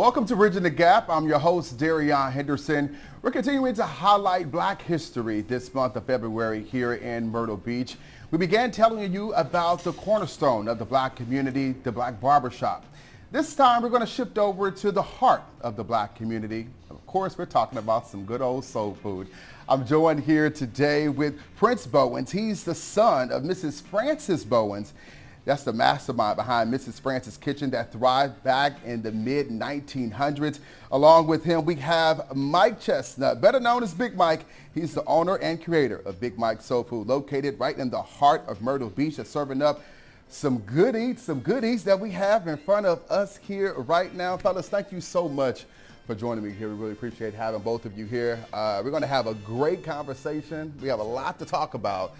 Welcome to Bridging the Gap. I'm your host, Derrion Henderson. We're continuing to highlight black history this month of February here in Myrtle Beach. We began telling you about the cornerstone of the black community, the Black Barbershop. This time we're going to shift over to the heart of the black community. Of course, we're talking about some good old soul food. I'm joined here today with Prince Bowens. He's the son of Mrs. Frances Bowens. That's the mastermind behind Mrs. Frances Kitchen that thrived back in the mid 1900s. Along with him, we have Mike Chestnut, better known as Big Mike. He's the owner and creator of Big Mike Soul Food, located right in the heart of Myrtle Beach, that's serving up some good eats, some goodies that we have in front of us here right now. Fellas, thank you so much for joining me here. We really appreciate having both of you here. Uh, we're going to have a great conversation. We have a lot to talk about.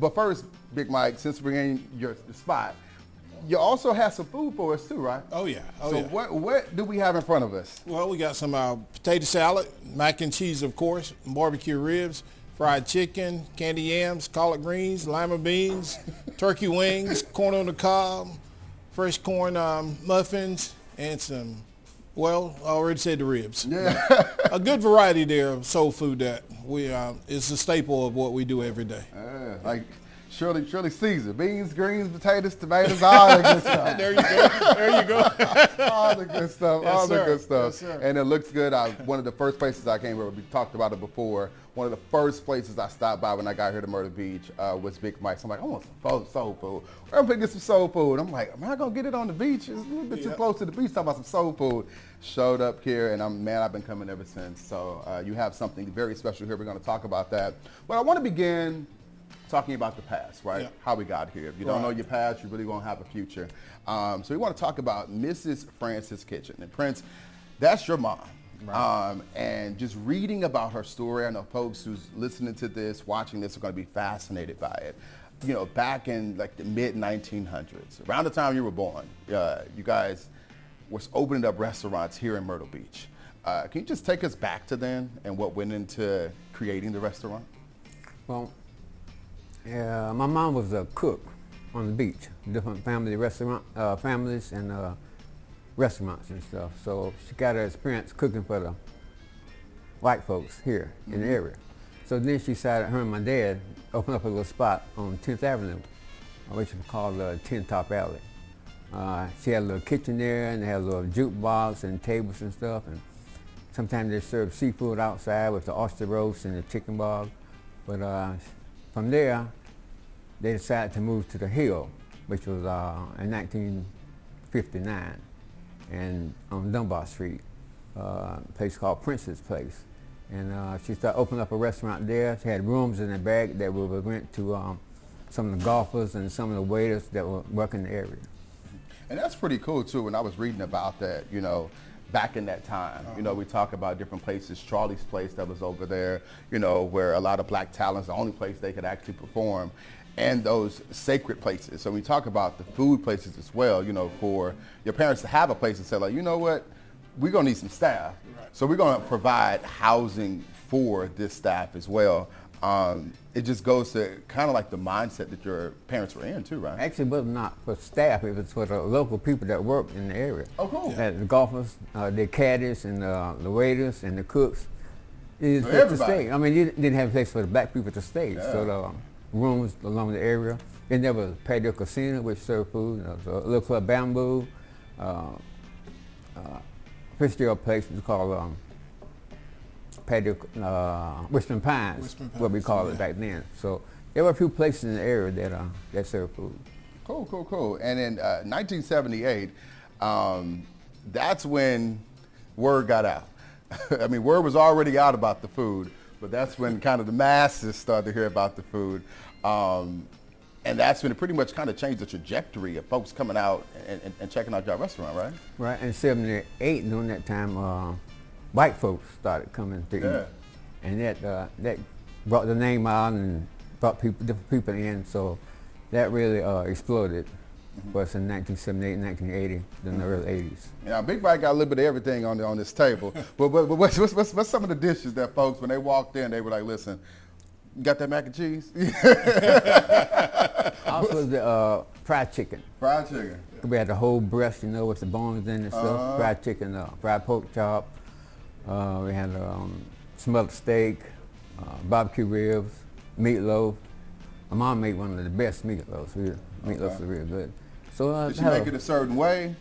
But first, Big Mike, since we're in your spot, you also have some food for us too, right? Oh yeah. Oh so yeah. what what do we have in front of us? Well, we got some uh, potato salad, mac and cheese, of course, barbecue ribs, fried chicken, candy yams, collard greens, lima beans, turkey wings, corn on the cob, fresh corn um, muffins, and some. Well, I already said the ribs. Yeah. a good variety there of soul food that we uh, is a staple of what we do every day. Uh, like Shirley, Shirley Caesar, beans, greens, potatoes, tomatoes, all the good stuff. there you go. There you go. all the good stuff. Yes, all the good stuff. Yes, sir. and it looks good. I, one of the first places I came here, we talked about it before. One of the first places I stopped by when I got here to Myrtle Beach uh, was Big Mike's. I'm like, I want some soul food. Where am I gonna get some soul food? I'm like, am I gonna get it on the beach? It's a little bit too close to the beach. Talking about some soul food. Showed up here, and I'm man. I've been coming ever since. So uh, you have something very special here. We're gonna talk about that. But I want to begin talking about the past, right? Yeah. How we got here. If you don't know your past, you really won't have a future. Um, so we want to talk about Mrs. Frances Kitchen. And Prince, that's your mom. Um, and just reading about her story, I know folks who's listening to this, watching this, are going to be fascinated by it. You know, back in like the mid 1900s, around the time you were born, uh, you guys was opening up restaurants here in Myrtle Beach. Uh, can you just take us back to then and what went into creating the restaurant? Well, yeah, my mom was a cook on the beach, different family restaurant, uh, families and uh, restaurants and stuff. So she got her experience cooking for the white folks here in the area. So then she decided, her and my dad opened up a little spot on 10th Avenue, which was called uh, Tin Top Alley. Uh, she had a little kitchen there and they had a little jukebox and tables and stuff. And sometimes they served seafood outside with the oyster roast and the chicken bog. But uh, from there, they decided to move to the Hill, which was uh, in 1959, and on Dunbar Street, uh, place called Prince's Place. And uh, she started opening up a restaurant there. She had rooms in the back that we would rent to um, some of the golfers and some of the waiters that were working the area. And that's pretty cool too. When I was reading about that, you know, back in that time, you know, we talk about different places. Charlie's place that was over there, you know, where a lot of black talents, the only place they could actually perform, and those sacred places. So we talk about the food places as well. You know, for your parents to have a place and say like, you know what, we're gonna need some staff, so we're gonna provide housing for this staff as well. Um, it just goes to kind of like the mindset that your parents were in too, right? Actually, it was not for staff. It was for the local people that worked in the area. Oh, cool. Uh, the golfers, uh, the caddies, and uh, the waiters, and the cooks. It's For just to everybody. stay. I mean, you didn't have a place for the black people to stay. Yeah. So the um, rooms along the area. Then there was Patio Casino, which served food. There was a little club Bamboo. Uh, uh, Fitzgerald Place was called um, Patio, uh, Whispering Pines, Whispering what we called yeah. it back then. So there were a few places in the area that uh, that served food. Cool, cool, cool. And in uh, 1978, um, that's when word got out. I mean, word was already out about the food, but that's when kind of the masses started to hear about the food. Um, and that's when it pretty much kind of changed the trajectory of folks coming out and, and, and checking out your restaurant, right? Right, in '78, during that time, uh, white folks started coming to Yeah. eat, and that uh, that brought the name out and brought people, different people in. So that really uh, exploded for us in 1978, 1980, then the early '80s. Now, Big Mike got a little bit of everything on the, on this table. but but, but what's, what's, what's, what's some of the dishes that folks, when they walked in, they were like, listen, you got that mac and cheese? Also the uh, fried chicken. Fried chicken. We had the whole breast, you know, with the bones in and stuff. Uh-huh. Fried chicken, uh, fried pork chop. Uh, we had um, smothered steak, uh, barbecue ribs, meatloaf. My mom made one of the best meatloafs. Real, meatloafs Okay. are real good. So uh, Did she had make a- it a certain way?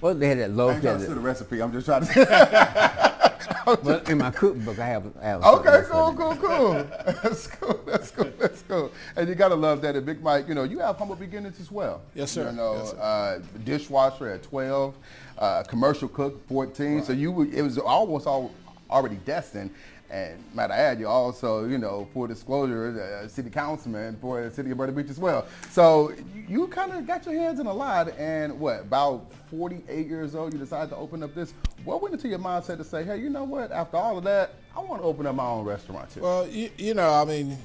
well, they had that I loaf. ain't they to the- the recipe. I'm just trying to. well, in my cookbook, I have. I have Okay, recipe. cool, cool, cool. That's cool. That's cool. That's cool. And you gotta love that at Big Mike. You know, you have humble beginnings as well. Yes, sir. You know, Yes, sir. uh, dishwasher at 12, uh, commercial cook 14. So you, were- it was almost all already destined. And might I add, you also, you know, for disclosure, uh, city councilman for the city of Myrtle Beach as well. So you, you kind of got your hands in a lot. And what, about 48 years old, you decided to open up this. What went into your mindset to say, hey, you know what? After all of that, I want to open up my own restaurant too. Well, you, you know, I mean,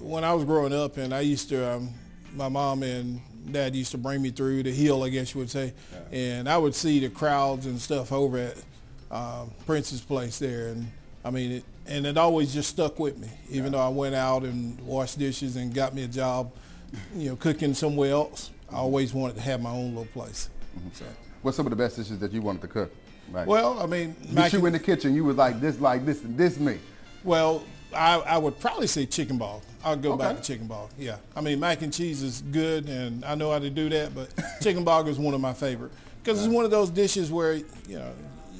when I was growing up, and I used to, um, my mom and dad used to bring me through the hill, I guess you would say, and I would see the crowds and stuff over at um, Prince's place there, and I mean, it, and it always just stuck with me, even though I went out and washed dishes and got me a job, you know, cooking somewhere else. I always wanted to have my own little place. Mm-hmm. So, What's some of the best dishes that you wanted to cook? Right. well, I mean, mac you in the kitchen, you was like this, like this, and this me. Well, I, I would probably say chicken bog. I'll go back to chicken bog. Yeah. I mean, mac and cheese is good, and I know how to do that, but chicken bog is one of my favorite because it's one of those dishes where, you know,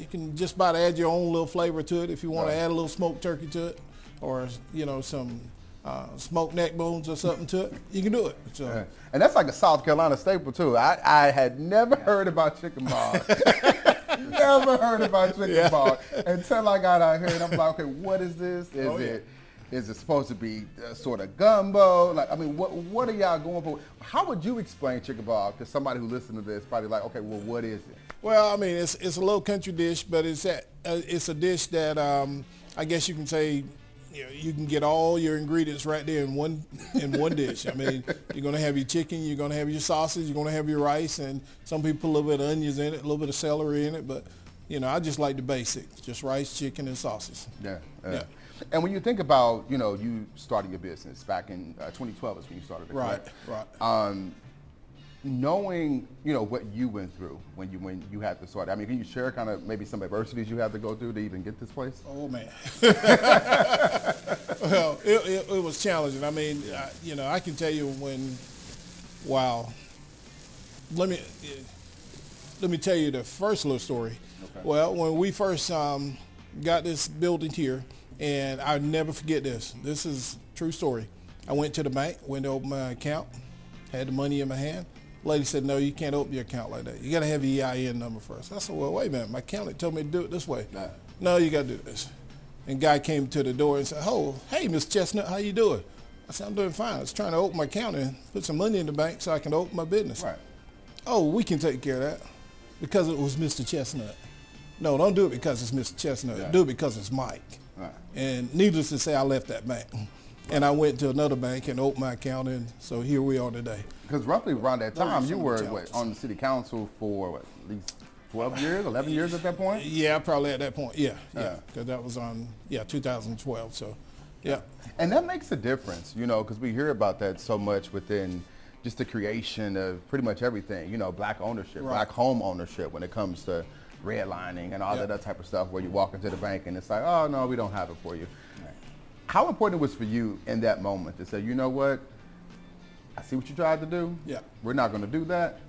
you can just about add your own little flavor to it if you want Right. to add a little smoked turkey to it or, you know, some uh, smoked neck bones or something to it. You can do it. So, Yeah. And that's like a South Carolina staple too. I, I had never heard about chicken bog. never heard about chicken Yeah. until I got out here and I'm like, okay, what is this? Is Oh, yeah. it is it supposed to be uh, sort of gumbo? Like, I mean, what what are y'all going for? How would you explain chicken bog to somebody who listens to this? Probably like, okay, well, what is it? Well, I mean, it's it's a low country dish, but it's at, uh, it's a dish that um, I guess you can say you know, you can get all your ingredients right there in one in one dish. I mean, you're gonna have your chicken, you're gonna have your sausage, you're gonna have your rice, and some people put a little bit of onions in it, a little bit of celery in it, but you know, I just like the basics, just rice, chicken, and sausage. Yeah. yeah. Yeah. And when you think about, you know, you starting your business back in uh, 2012 is when you started it, Right, right. Um, knowing, you know, what you went through when you when you had to start. I mean, can you share kind of maybe some adversities you had to go through to even get this place? Oh man. well, it, it, it was challenging. I mean, I, you know, I can tell you when, wow. Let me let me tell you the first little story. Okay. Well, when we first um, got this building here, and I'll never forget this. This is true story. I went to the bank, went to open my account, had the money in my hand. Lady said, "No, you can't open your account like that. You got to have your EIN number first. I said, "Well, wait a minute. My accountant told me to do it this way." Right. No, you got to do this. And guy came to the door and said, "Oh, hey, Miss Chestnut, how you doing?" I said, "I'm doing fine. I was trying to open my account and put some money in the bank so I can open my business." Right. Oh, we can take care of that because it was Mr. Chestnut. No, don't do it because it's Mr. Chestnut. Yeah. Do it because it's Mike. Right. And needless to say, I left that bank. And I went to another bank and opened my account, and so here we are today. Because roughly around that time, you were what, on the city council for what, at least 12 years, 11 years at that point? Yeah, probably at that point. Yeah, uh. Yeah. yeah, because that was on yeah 2012. So, yeah, And that makes a difference, you know, because we hear about that so much within just the creation of pretty much everything, you know, black ownership, Right. black home ownership when it comes to redlining and all Yeah. that type of stuff where you walk into the bank and it's like, oh, no, we don't have it for you. How important it was for you in that moment to say, you know what, I see what you tried to do. Yeah. We're not going to do that.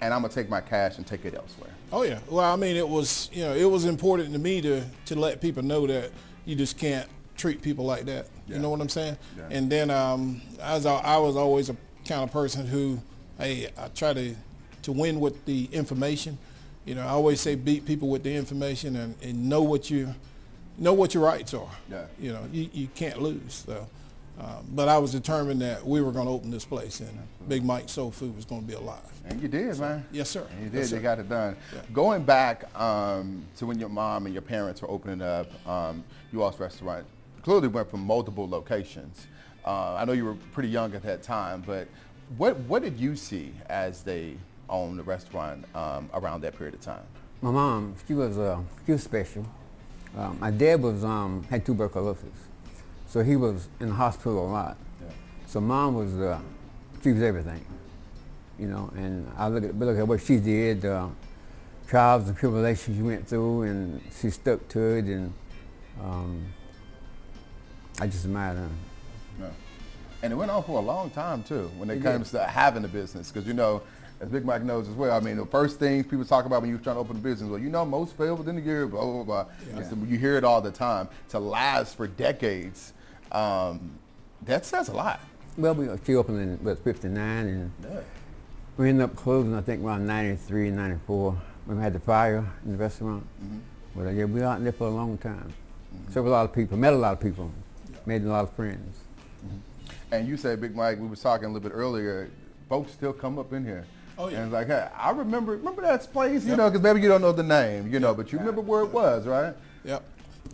And I'm going to take my cash and take it elsewhere. Oh yeah. Well, I mean, it was you know it was important to me to to let people know that you just can't treat people like that. Yeah. You know what I'm saying? Yeah. And then um, as I, I was always a kind of person who, hey, I try to to win with the information. You know, I always say beat people with the information and, and know what you know what your rights are. Yeah. You know, you, you can't lose. So. Um, but I was determined that we were going to open this place and Big Mike Soul Food was going to be alive. And you did, man. Yes, sir. And you did. Yes, you got it done. Yeah. Going back um, to when your mom and your parents were opening up um, you all's restaurant, clearly went from multiple locations. Uh, I know you were pretty young at that time, but what what did you see as they owned the restaurant um, around that period of time? My mom, she was uh, she was special. Um, my dad was um, had tuberculosis, so he was in the hospital a lot. Yeah. So mom was uh, she was everything, you know, and I look at look at what she did, uh, trials and tribulations she went through, and she stuck to it, and um, I just admire her. Yeah. And it went on for a long time too when it, It comes to having a business because you know, as Big Mike knows as well. I mean, the first things people talk about when you're trying to open a business, well, you know, most fail within a year, blah blah blah. Yeah. So you hear it all the time. To last for decades, um, that says a lot. Well, we, she opened in what, 59, and Yeah. we ended up closing, I think, around 93, 94, when we had the fire in the restaurant. But uh, yeah, we were out there for a long time. Served a lot of people, met a lot of people, made a lot of friends. And you said, Big Mike, we was talking a little bit earlier. Folks still come up in here. Oh, yeah. And it's like, hey, I remember, remember that place, you Yep. know, because maybe you don't know the name, you know, but you remember where it was, right? Yep.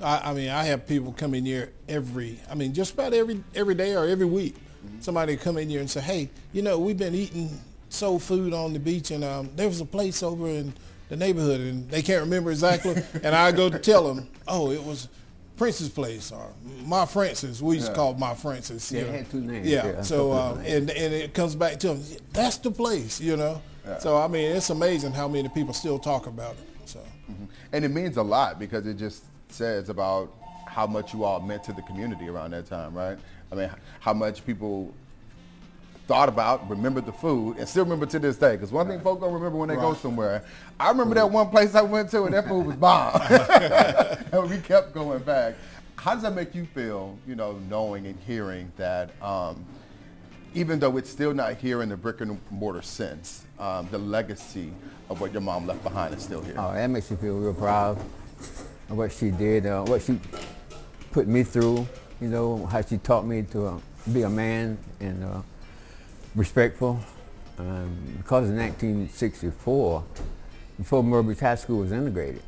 I, I mean, I have people come in here every, I mean, just about every every day or every week. Somebody come in here and say, hey, you know, we've been eating soul food on the beach, and um, there was a place over in the neighborhood, and they can't remember exactly. and I go to tell them, oh, it was Prince's place or My Francis. We used to call it My Francis. Yeah, had two names. Yeah. Yeah, so, um, and and it comes back to him. That's the place, you know. Yeah. So I mean, it's amazing how many people still talk about it. So. And it means a lot because it just says about how much you all meant to the community around that time, right? I mean, how much people thought about, remembered the food, and still remember to this day. Because one thing folks don't remember when they go somewhere. I remember that one place I went to and that food was bomb. and we kept going back. How does that make you feel, you know, knowing and hearing that um, even though it's still not here in the brick and mortar sense, um, the legacy of what your mom left behind is still here? Oh, that makes me feel real proud of what she did, uh, what she put me through, you know, how she taught me to uh, be a man and uh, respectful. Um, because in 1964, before Beach High School was integrated,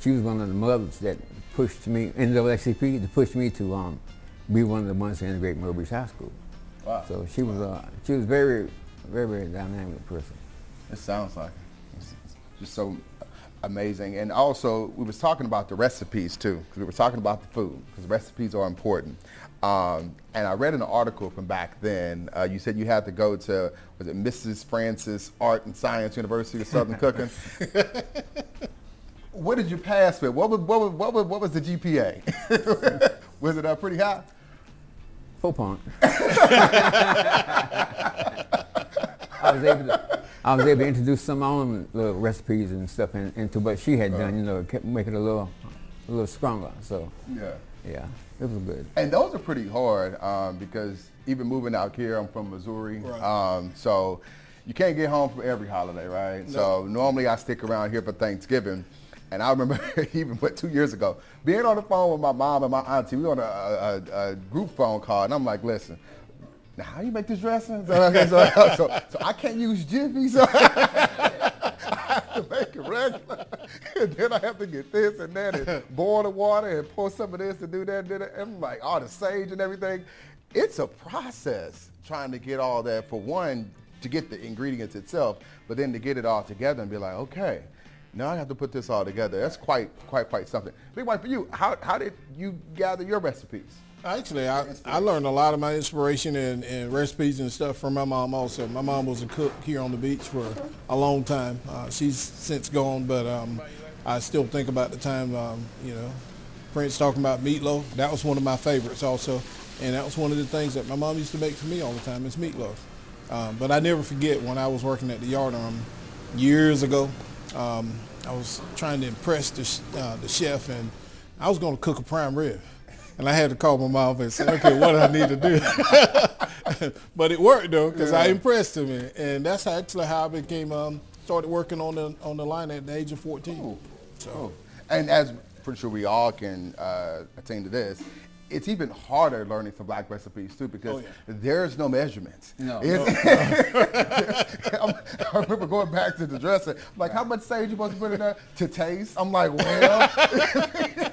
she was one of the mothers that pushed me, NAACP, to push me to um, be one of the ones to integrate Beach High School. Wow. So she was, uh, she was very, very, very dynamic person. It sounds like it. It's it's just so amazing. And also, we was talking about the recipes too, because we were talking about the food, because recipes are important. Um, and I read an article from back then. Uh, you said you had to go to, was it Mrs. Frances Art and Science University of Southern Cooking? what did you pass with? What was, what was, what was, what was the GPA? was it uh, pretty high? Full point. I was able to, I was able to introduce some of my own little recipes and stuff in, into what she had done. You know, kept make it a little, a little stronger. So Yeah. Yeah, it was good. And those are pretty hard um, because even moving out here, I'm from Missouri, Right. um, so you can't get home for every holiday, right? So normally I stick around here for Thanksgiving. And I remember even what two years ago, being on the phone with my mom and my auntie, we were on a, a, a group phone call, and I'm like, listen, now how you make this dressing? So, so, so, so I can't use Jiffy, so I have to make it regular. and then I have to get this and that and boil the water and pour some of this and do that and do that. I'm like, all the sage and everything. It's a process trying to get all that for one, to get the ingredients itself, but then to get it all together and be like, okay, now I have to put this all together. That's quite, quite, quite something. Big Mike, for you, how, how did you gather your recipes? Actually, I, I learned a lot of my inspiration and, and recipes and stuff from my mom also. My mom was a cook here on the beach for a long time. Uh, she's since gone, but um, I still think about the time, um, you know, Prince talking about meatloaf. That was one of my favorites also. And that was one of the things that my mom used to make for me all the time is meatloaf. Um, but I never forget when I was working at the yard arm years ago. Um, I was trying to impress the, sh- uh, the chef, and I was going to cook a prime rib. And I had to call my mom and say, okay, what do I need to do? but it worked though, because I impressed him, and- and that's actually how I became um, started working on the on the line at the age of 14. Cool. So Cool. And as pretty sure we all can uh, attain to this, it's even harder learning some black recipes too because Oh, yeah. there's no measurements. No. It's- I'm- I remember going back to the dresser, like how much sage you supposed to put in there to taste? I'm like, well,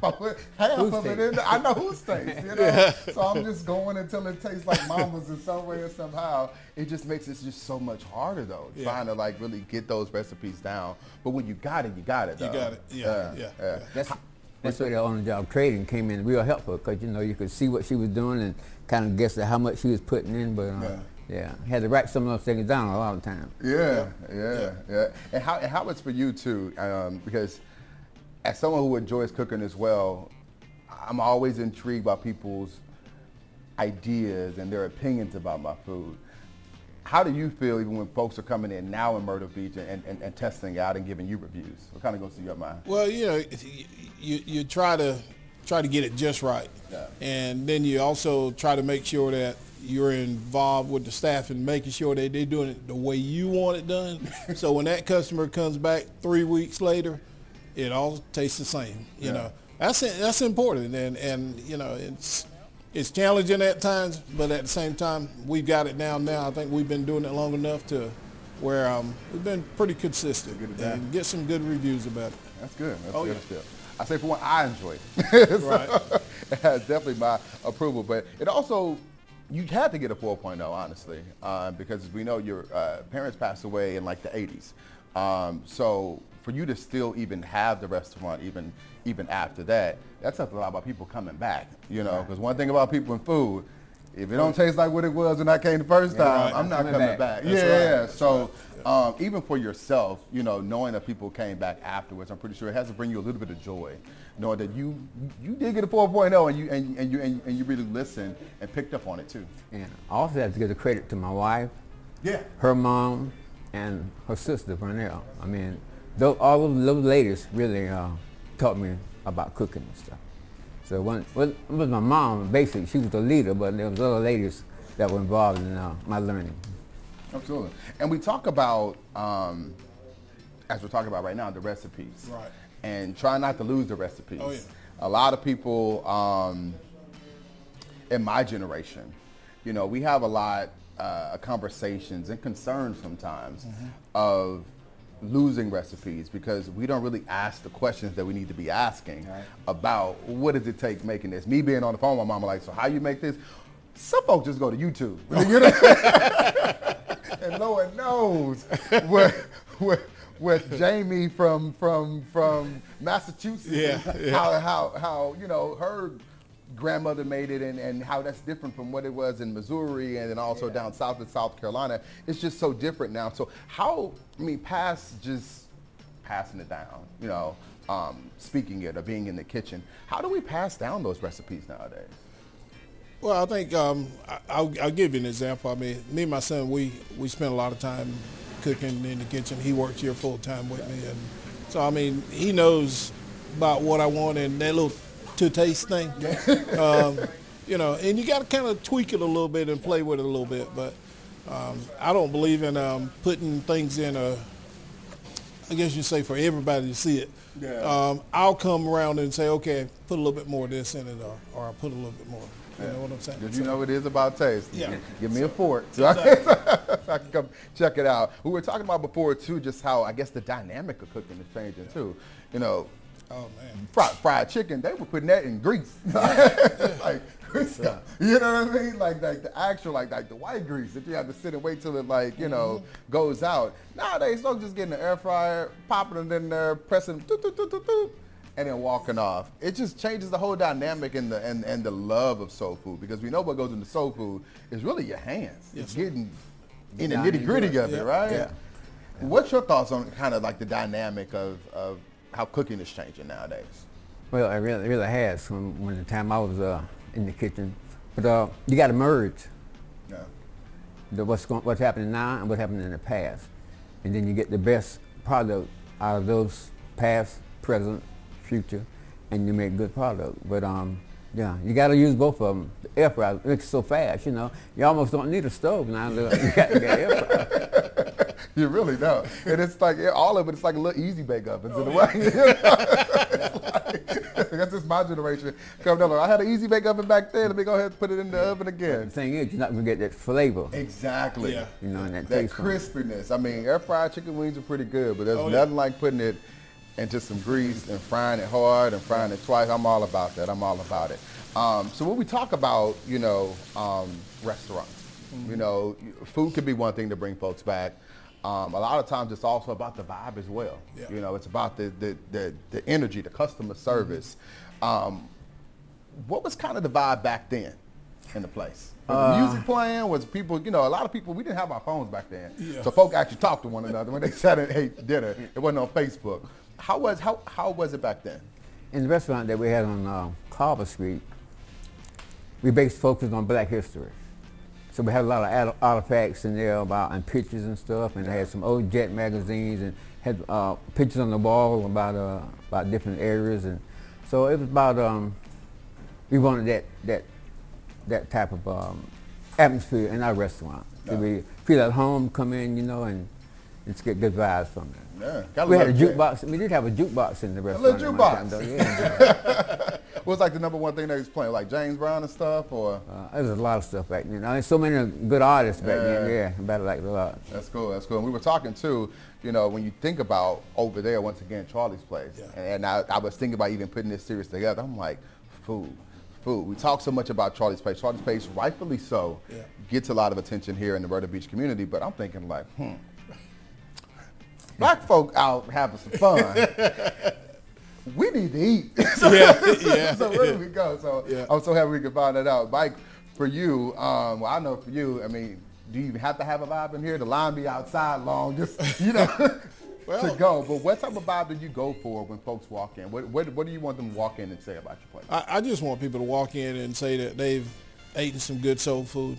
if I put half Whose of it in there, I know whose taste, you know? So I'm just going until it tastes like mama's in some way or somehow. It just makes it just so much harder though, Yeah. trying to like really get those recipes down. But when you got it, you got it. You got it. Yeah, yeah, yeah. That's that's where the on-the-job trading came in real helpful because you know you could see what she was doing and kind of guess at how much she was putting in. But uh, Yeah. Yeah, had to write some of those things down a lot of times. Yeah, yeah, yeah. And how and how it's for you too, um, because as someone who enjoys cooking as well, I'm always intrigued by people's ideas and their opinions about my food. How do you feel even when folks are coming in now in Myrtle Beach and, and, and testing out and giving you reviews? What kind of goes through your mind? Well, you know, you, you try to try to get it just right. Yeah. And then you also try to make sure that you're involved with the staff and making sure that they're doing it the way you want it done. so when that customer comes back three weeks later, it all tastes the same. You Yeah. know, that's that's important, and and you know it's it's challenging at times, but at the same time we've got it down now. I think we've been doing it long enough to where um, we've been pretty consistent and get some good reviews about it. That's good. That's Oh, good. yeah. That's good. I say for one, I enjoy it. Right. it has definitely my approval, but it also you had to get a 4.0 honestly, uh, because we know your uh, parents passed away in like the 80s. Um, so for you to still even have the restaurant, even even after that, that tells a lot about people coming back. You know, because one thing about people in food. If it don't taste like what it was when I came the first time, Right. I'm not Coming coming back. back. Yeah, right. yeah. So um, even for yourself, you know, knowing that people came back afterwards, I'm pretty sure it has to bring you a little bit of joy, knowing that you you did get a 4.0 and you and, and you and, and you really listened and picked up on it too. And I also have to give the credit to my wife, Yeah. her mom, and her sister Vernell. I mean, those, all of those ladies really uh, taught me about cooking and stuff. So when, when it was my mom, basically, she was the leader, but there was other ladies that were involved in uh, my learning. Absolutely. And we talk about, um, as we're talking about right now, the recipes. Right. And try not to lose the recipes. Oh, yeah. A lot of people um, in my generation, you know, we have a lot uh, of conversations and concerns sometimes Mm-hmm. of losing recipes because we don't really ask the questions that we need to be asking about what does it take making this. Me being on the phone with my mama like, so how you make this? Some folks just go to YouTube. You know? and Lord knows what, what, what Jamie from from from Massachusetts, Yeah, yeah. how how how you know her grandmother made it, and, and how that's different from what it was in Missouri, and then also down south in South Carolina. It's just so different now. So how I mean, past just passing it down, you know, um, speaking it or being in the kitchen. How do we pass down those recipes nowadays? Well, I think um, I, I'll, I'll give you an example. I mean, me and my son, we, we spend a lot of time cooking in the kitchen. He works here full time with me, and so I mean, he knows about what I want and that little to taste thing. um, you know, and you got to kind of tweak it a little bit and play with it a little bit. But um, I don't believe in um, putting things in a. I guess you say for everybody to see it. Yeah. Um, I'll come around and say, okay, put a little bit more of this in it, or, or I'll put a little bit more. You know what I'm saying? Because you know it is about taste. Yeah. Give me a fork so so I can come check it out. We were talking about before too, just how I guess the dynamic of cooking is changing too. You know, Oh man. fried, fried chicken, they were putting that in grease. like, you know what I mean? Like, like the actual, like, like the white grease that you have to sit and wait till it, like, you know, goes out. Nowadays, folks just getting the air fryer, popping it in there, pressing, and then walking off. It just changes the whole dynamic and the and, and the love of soul food because we know what goes into soul food is really your hands. Yes, it's getting in the nitty gritty it. of it, right? Yeah. What's your thoughts on kind of like the dynamic of, of how cooking is changing nowadays? Well, it really, it really has from when the time I was uh, in the kitchen. But uh, you got to merge Yeah. the, what's going, what's happening now and what's happening in the past, and then you get the best product out of those past, present, future, and you make good product. But um, yeah, you got to use both of them. The air fryer makes it so fast, you know. You almost don't need a stove now. You got, you got air fryer. You really don't. And it's like all of it. It's like a little easy bake ovens Oh, in a way. It's like- that's just my generation. Come down. I had an easy bake oven back then. Let me go ahead and put it in the oven again. The again. thing is, you're not gonna get that flavor, Exactly. Yeah. you know, and that, That taste. from crispiness. I mean, air fried chicken wings are pretty good, but there's Oh, yeah. nothing like putting it into some grease and frying it hard and frying it twice. I'm all about that. I'm all about it. Um, so when we talk about, you know, um, restaurants, Mm-hmm. you know, food could be one thing to bring folks back. Um, a lot of times it's also about the vibe as well. Yeah. You know, it's about the, the, the, the energy, the customer service. Um, what was kind of the vibe back then? in the place? Was the Uh, music playing? Was people, you know, a lot of people, we didn't have our phones back then. Yeah. So folk actually talked to one another when they sat and ate dinner. It wasn't on Facebook. How was, how, how was it back then? In the restaurant that we had on uh, Carver Street, we based focus on black history. So we had a lot of art- artifacts in there about and pictures and stuff, and they had some old Jet magazines and had uh, pictures on the wall about uh, about different areas, and so it was about um, we wanted that that that type of um, atmosphere in our restaurant. So Yeah. we feel at home, come in, you know, and just get good vibes from it. Yeah. We had a love that. jukebox. We did have a jukebox in the little restaurant. one time, jukebox. though, yeah. What's like the number one thing they was playing? Like James Brown and stuff or? Uh, there's a lot of stuff back then. I mean, so many good artists back then. Yeah. Yeah, about like a lot. That's cool. That's cool. And we were talking too, you know, when you think about over there, once again, Charlie's place. Yeah. And, and I, I was thinking about even putting this series together. I'm like, food, food. We talk so much about Charlie's place. Charlie's place, rightfully so, Yeah. gets a lot of attention here in the Myrtle Beach community. But I'm thinking like, hmm, black folk out having some fun. we need to eat. so, Yeah, yeah, so where do we go? So Yeah. I'm so happy we could find that out. Mike, for you, um, well, I know for you, I mean, do you even have to have a vibe in here? The line be outside long, just, you know, to go. But what type of vibe do you go for when folks walk in? What, what, what do you want them to walk in and say about your place? I, I just want people to walk in and say that they've eaten some good soul food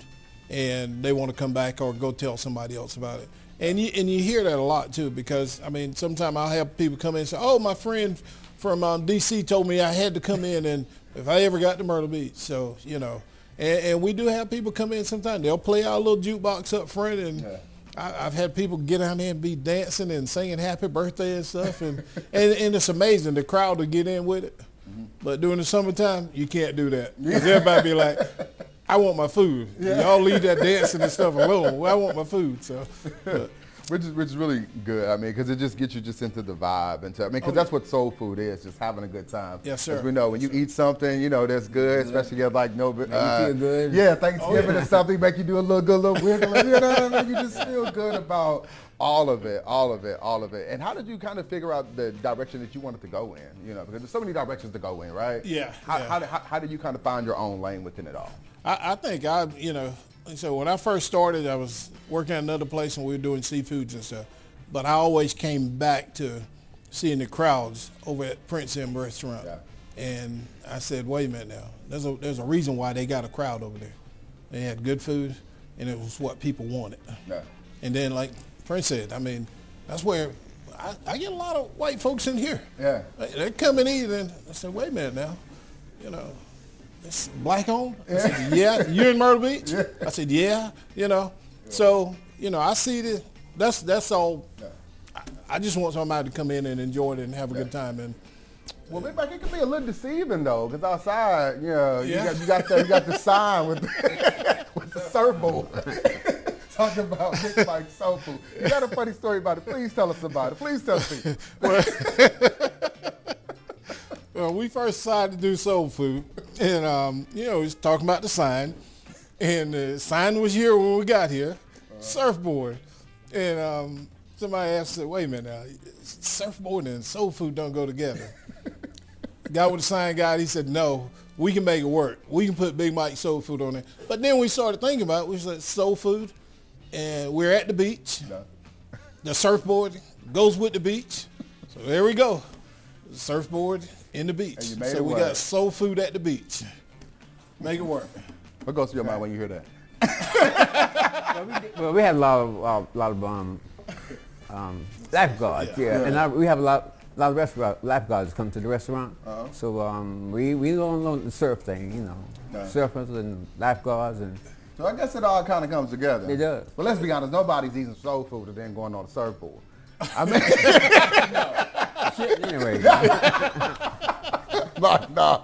and they want to come back or go tell somebody else about it. And you, and you hear that a lot too because, I mean, sometimes I'll have people come in and say, oh, my friend from um, D.C. told me I had to come in and if I ever got to Myrtle Beach. So, you know, and, and we do have people come in sometimes. They'll play our little jukebox up front and Yeah. I, I've had people get down there and be dancing and singing happy birthday and stuff. And, and, and it's amazing. The crowd will get in with it. But during the summertime, you can't do that. Because everybody be like, I want my food. Y'all leave that dancing and stuff alone. Well, I want my food. So, but, Which is, which is really good. I mean, because it just gets you just into the vibe. And I mean, because Oh, that's what soul food is, just having a good time. Yes, sir. As we know, when you eat something, you know, that's good, especially you have like no... Make you feel uh, good. Yeah, Thanksgiving Oh, yeah. or something, make you do a little good little wiggle. You know, make you just feel good about all of it, all of it, all of it. And how did you kind of figure out the direction that you wanted to go in? You know, because there's so many directions to go in, right? Yeah, How, yeah. How, did- how, how did you kind of find your own lane within it all? I, I think I, you know, so when I first started, I was working at another place and we were doing seafoods and stuff. But I always came back to seeing the crowds over at Prince M Restaurant. Yeah. And I said, wait a minute now. There's a, there's a reason why they got a crowd over there. They had good food and it was what people wanted. Yeah. And then like Prince said, I mean, that's where I, I get a lot of white folks in here. Yeah. They, they come and eat and I said, wait a minute now. You know, black owned? I said, yeah. You're in Myrtle Beach? I said, yeah. You know, so, you know, I see the, that's, that's all. Yeah. I, I just want somebody to come in and enjoy it and have a good time. And Well, maybe like, it can be a little deceiving though, because outside, you know, you Yeah. got you got the you got the sign with with the surfboard talking about Big Mike soul food. You got a funny story about it? Please tell us about it. Please tell us. Well, we first decided to do soul food, and um, you know, we was talking about the sign, and the sign was here when we got here, surfboard, and um, somebody asked, said, "Wait a minute now, surfboard and soul food don't go together." Guy with the sign guy, he said, "No, we can make it work. We can put Big Mike soul food on there." But then we started thinking about it. We said soul food, and we're at the beach. No. The surfboard goes with the beach, so there we go surfboard in the beach. And you made so it we work. got soul food at the beach. Make it work. What goes through your mind when you hear that? Well, we, did- well, we had a lot of uh, lot of um, um, lifeguards, yeah, and I, we have a lot lot of restaurant lifeguards come to the restaurant. Uh-huh. So um, we we don't know the surf thing, you know, Yeah. surfers and lifeguards and So I guess it all kind of comes together. It does. But let's be honest, nobody's eating soul food and then going on a surfboard. I mean, shit. Anyway, like, no.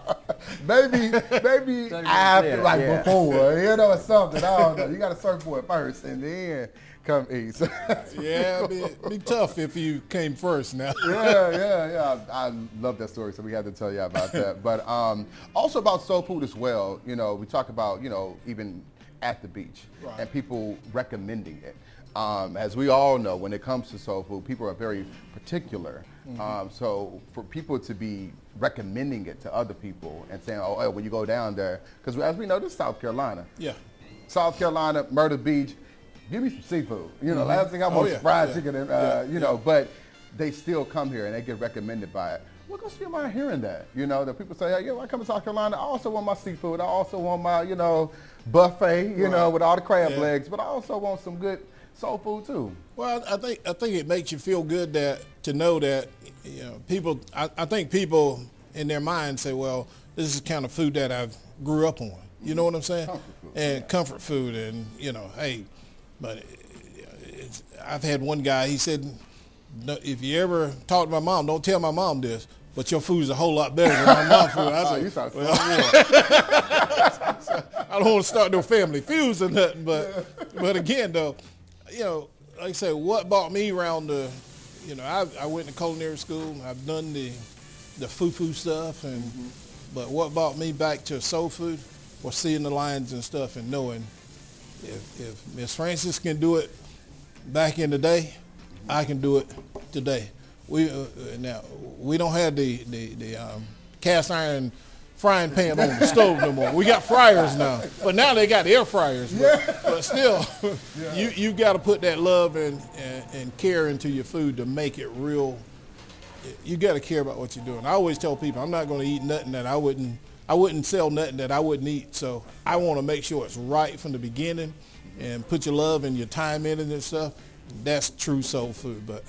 Maybe, maybe Thirty minutes after, later, like yeah. before, you know, or something. I don't know. You got to surfboard first and then come eat. So, Yeah, it'd be, be tough if you came first now. yeah, yeah, yeah. I, I love that story, so we had to tell you about that. But um, also about soul food as well. You know, we talk about you know even at the beach Right. and people recommending it. Um, as we all know, when it comes to soul food, people are very particular Mm-hmm. Um, so for people to be recommending it to other people and saying, oh, oh when you go down there, because as we know, this is South Carolina. Yeah. South Carolina, Myrtle Beach, give me some seafood. You know, mm-hmm. last thing I want oh, yeah. fried yeah. chicken and, uh, yeah. you know, but they still come here and they get recommended by it. What goes through your mind hearing that? You know, that people say, hey, yeah, I come to South Carolina, I also want my seafood. I also want my, you know, buffet, you right. know, with all the crab legs, but I also want some good soul food too. Well, I think I think it makes you feel good that to know that you know people. I, I think people in their mind say, well, this is the kind of food that I grew up on. You know what I'm saying? Comfort and yeah. comfort food, and you know, hey, but I've had one guy. He said, if you ever talk to my mom, don't tell my mom this. But your food is a whole lot better than my mom's food. I said, oh, well, I don't want to start no family feuds or nothing, but but again though, you know, like I said, what brought me around the, you know, I, I went to culinary school. I've done the the foo-foo stuff, and mm-hmm. but what brought me back to soul food was seeing the lines and stuff and knowing if if Miss Frances can do it back in the day, I can do it today. We uh, now we don't have the the, the um, cast iron frying pan on the stove no more. We got fryers now, but now they got air fryers. But, yeah. but still, yeah. you you got to put that love and, and, and care into your food to make it real. You got to care about what you're doing. I always tell people I'm not going to eat nothing that I wouldn't I wouldn't sell nothing that I wouldn't eat. So I want to make sure it's right from the beginning, and put your love and your time in it and stuff. That's true soul food, but.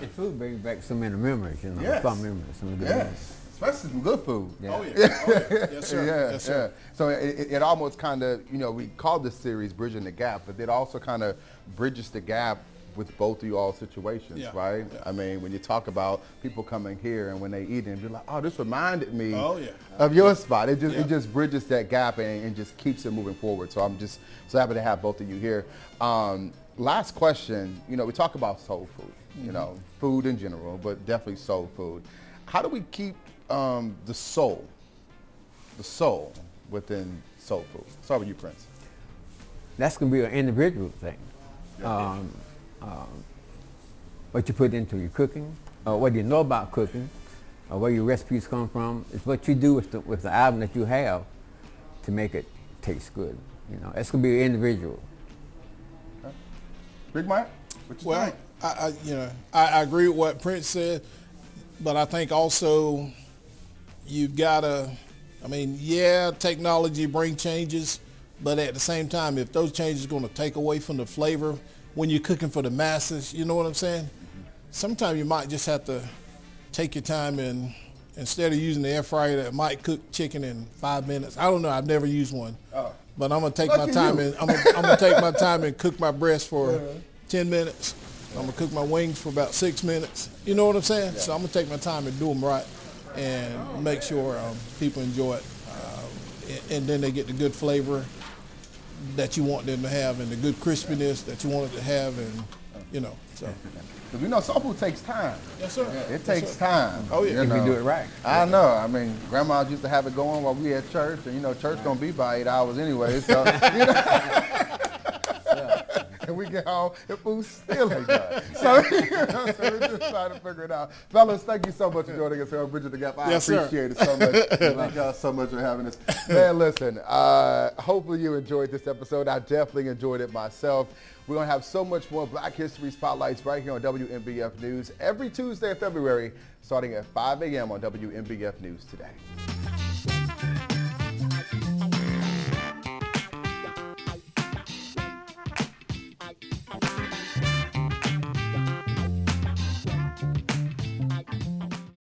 The food brings back so many memories, you know, yes. fun memories, some good yes. memories especially some good food. Yeah. Oh, yeah. oh, yeah. Yes, sir. yeah, yes, sir. Yeah. So it, it almost kind of, you know, we called this series Bridging the Gap, but it also kind of bridges the gap with both of you all situations, yeah. right? Yeah. I mean, when you talk about people coming here and when they eat and be like, oh, this reminded me oh, yeah. of your spot. It just it just bridges that gap and, and, just keeps it moving forward. So I'm just so happy to have both of you here. Um, last question, you know, we talk about soul food, mm-hmm. you know, food in general, but definitely soul food. How do we keep um, the soul, the soul within soul food? Start with you, Prince. That's going to be an individual thing. Um, um, what you put into your cooking, or what you know about cooking, or where your recipes come from. It's what you do with the, with the item that you have to make it taste good. You know, it's going to be individual. Okay. Big Mike, well, I, I, you know, I, I agree with what Prince said, but I think also you've got to, I mean, yeah, technology bring changes, but at the same time, if those changes are going to take away from the flavor when you're cooking for the masses, you know what I'm saying? Sometimes you might just have to take your time and instead of using the air fryer that might cook chicken in five minutes. I don't know. I've never used one, oh. but I'm gonna take my time you. and I'm gonna, I'm gonna, take my time and cook my breast for yeah. ten minutes. I'm gonna cook my wings for about six minutes. You know what I'm saying? Yeah. So I'm gonna take my time and do them right and make sure um, people enjoy it. Uh, and then they get the good flavor that you want them to have and the good crispiness that you want it to have and, you know, so. Because we know soul food takes time. Yes, sir. It yes, takes sir. time. Oh, yeah. If you do it right. I know. I mean, grandma used to have it going while we at church, and, you know, church going to be by eight hours anyway, so, you know and we get home and food still ain't done. So, you know, so we're just trying to figure it out. Fellas, thank you so much for joining us here on Bridging the Gap. I yes, appreciate sir. it so much. thank y'all so much for having us. Man, listen, uh, hopefully you enjoyed this episode. I definitely enjoyed it myself. We're going to have so much more Black History Spotlights right here on WMBF News every Tuesday of February starting at 5 a.m. on WMBF News today.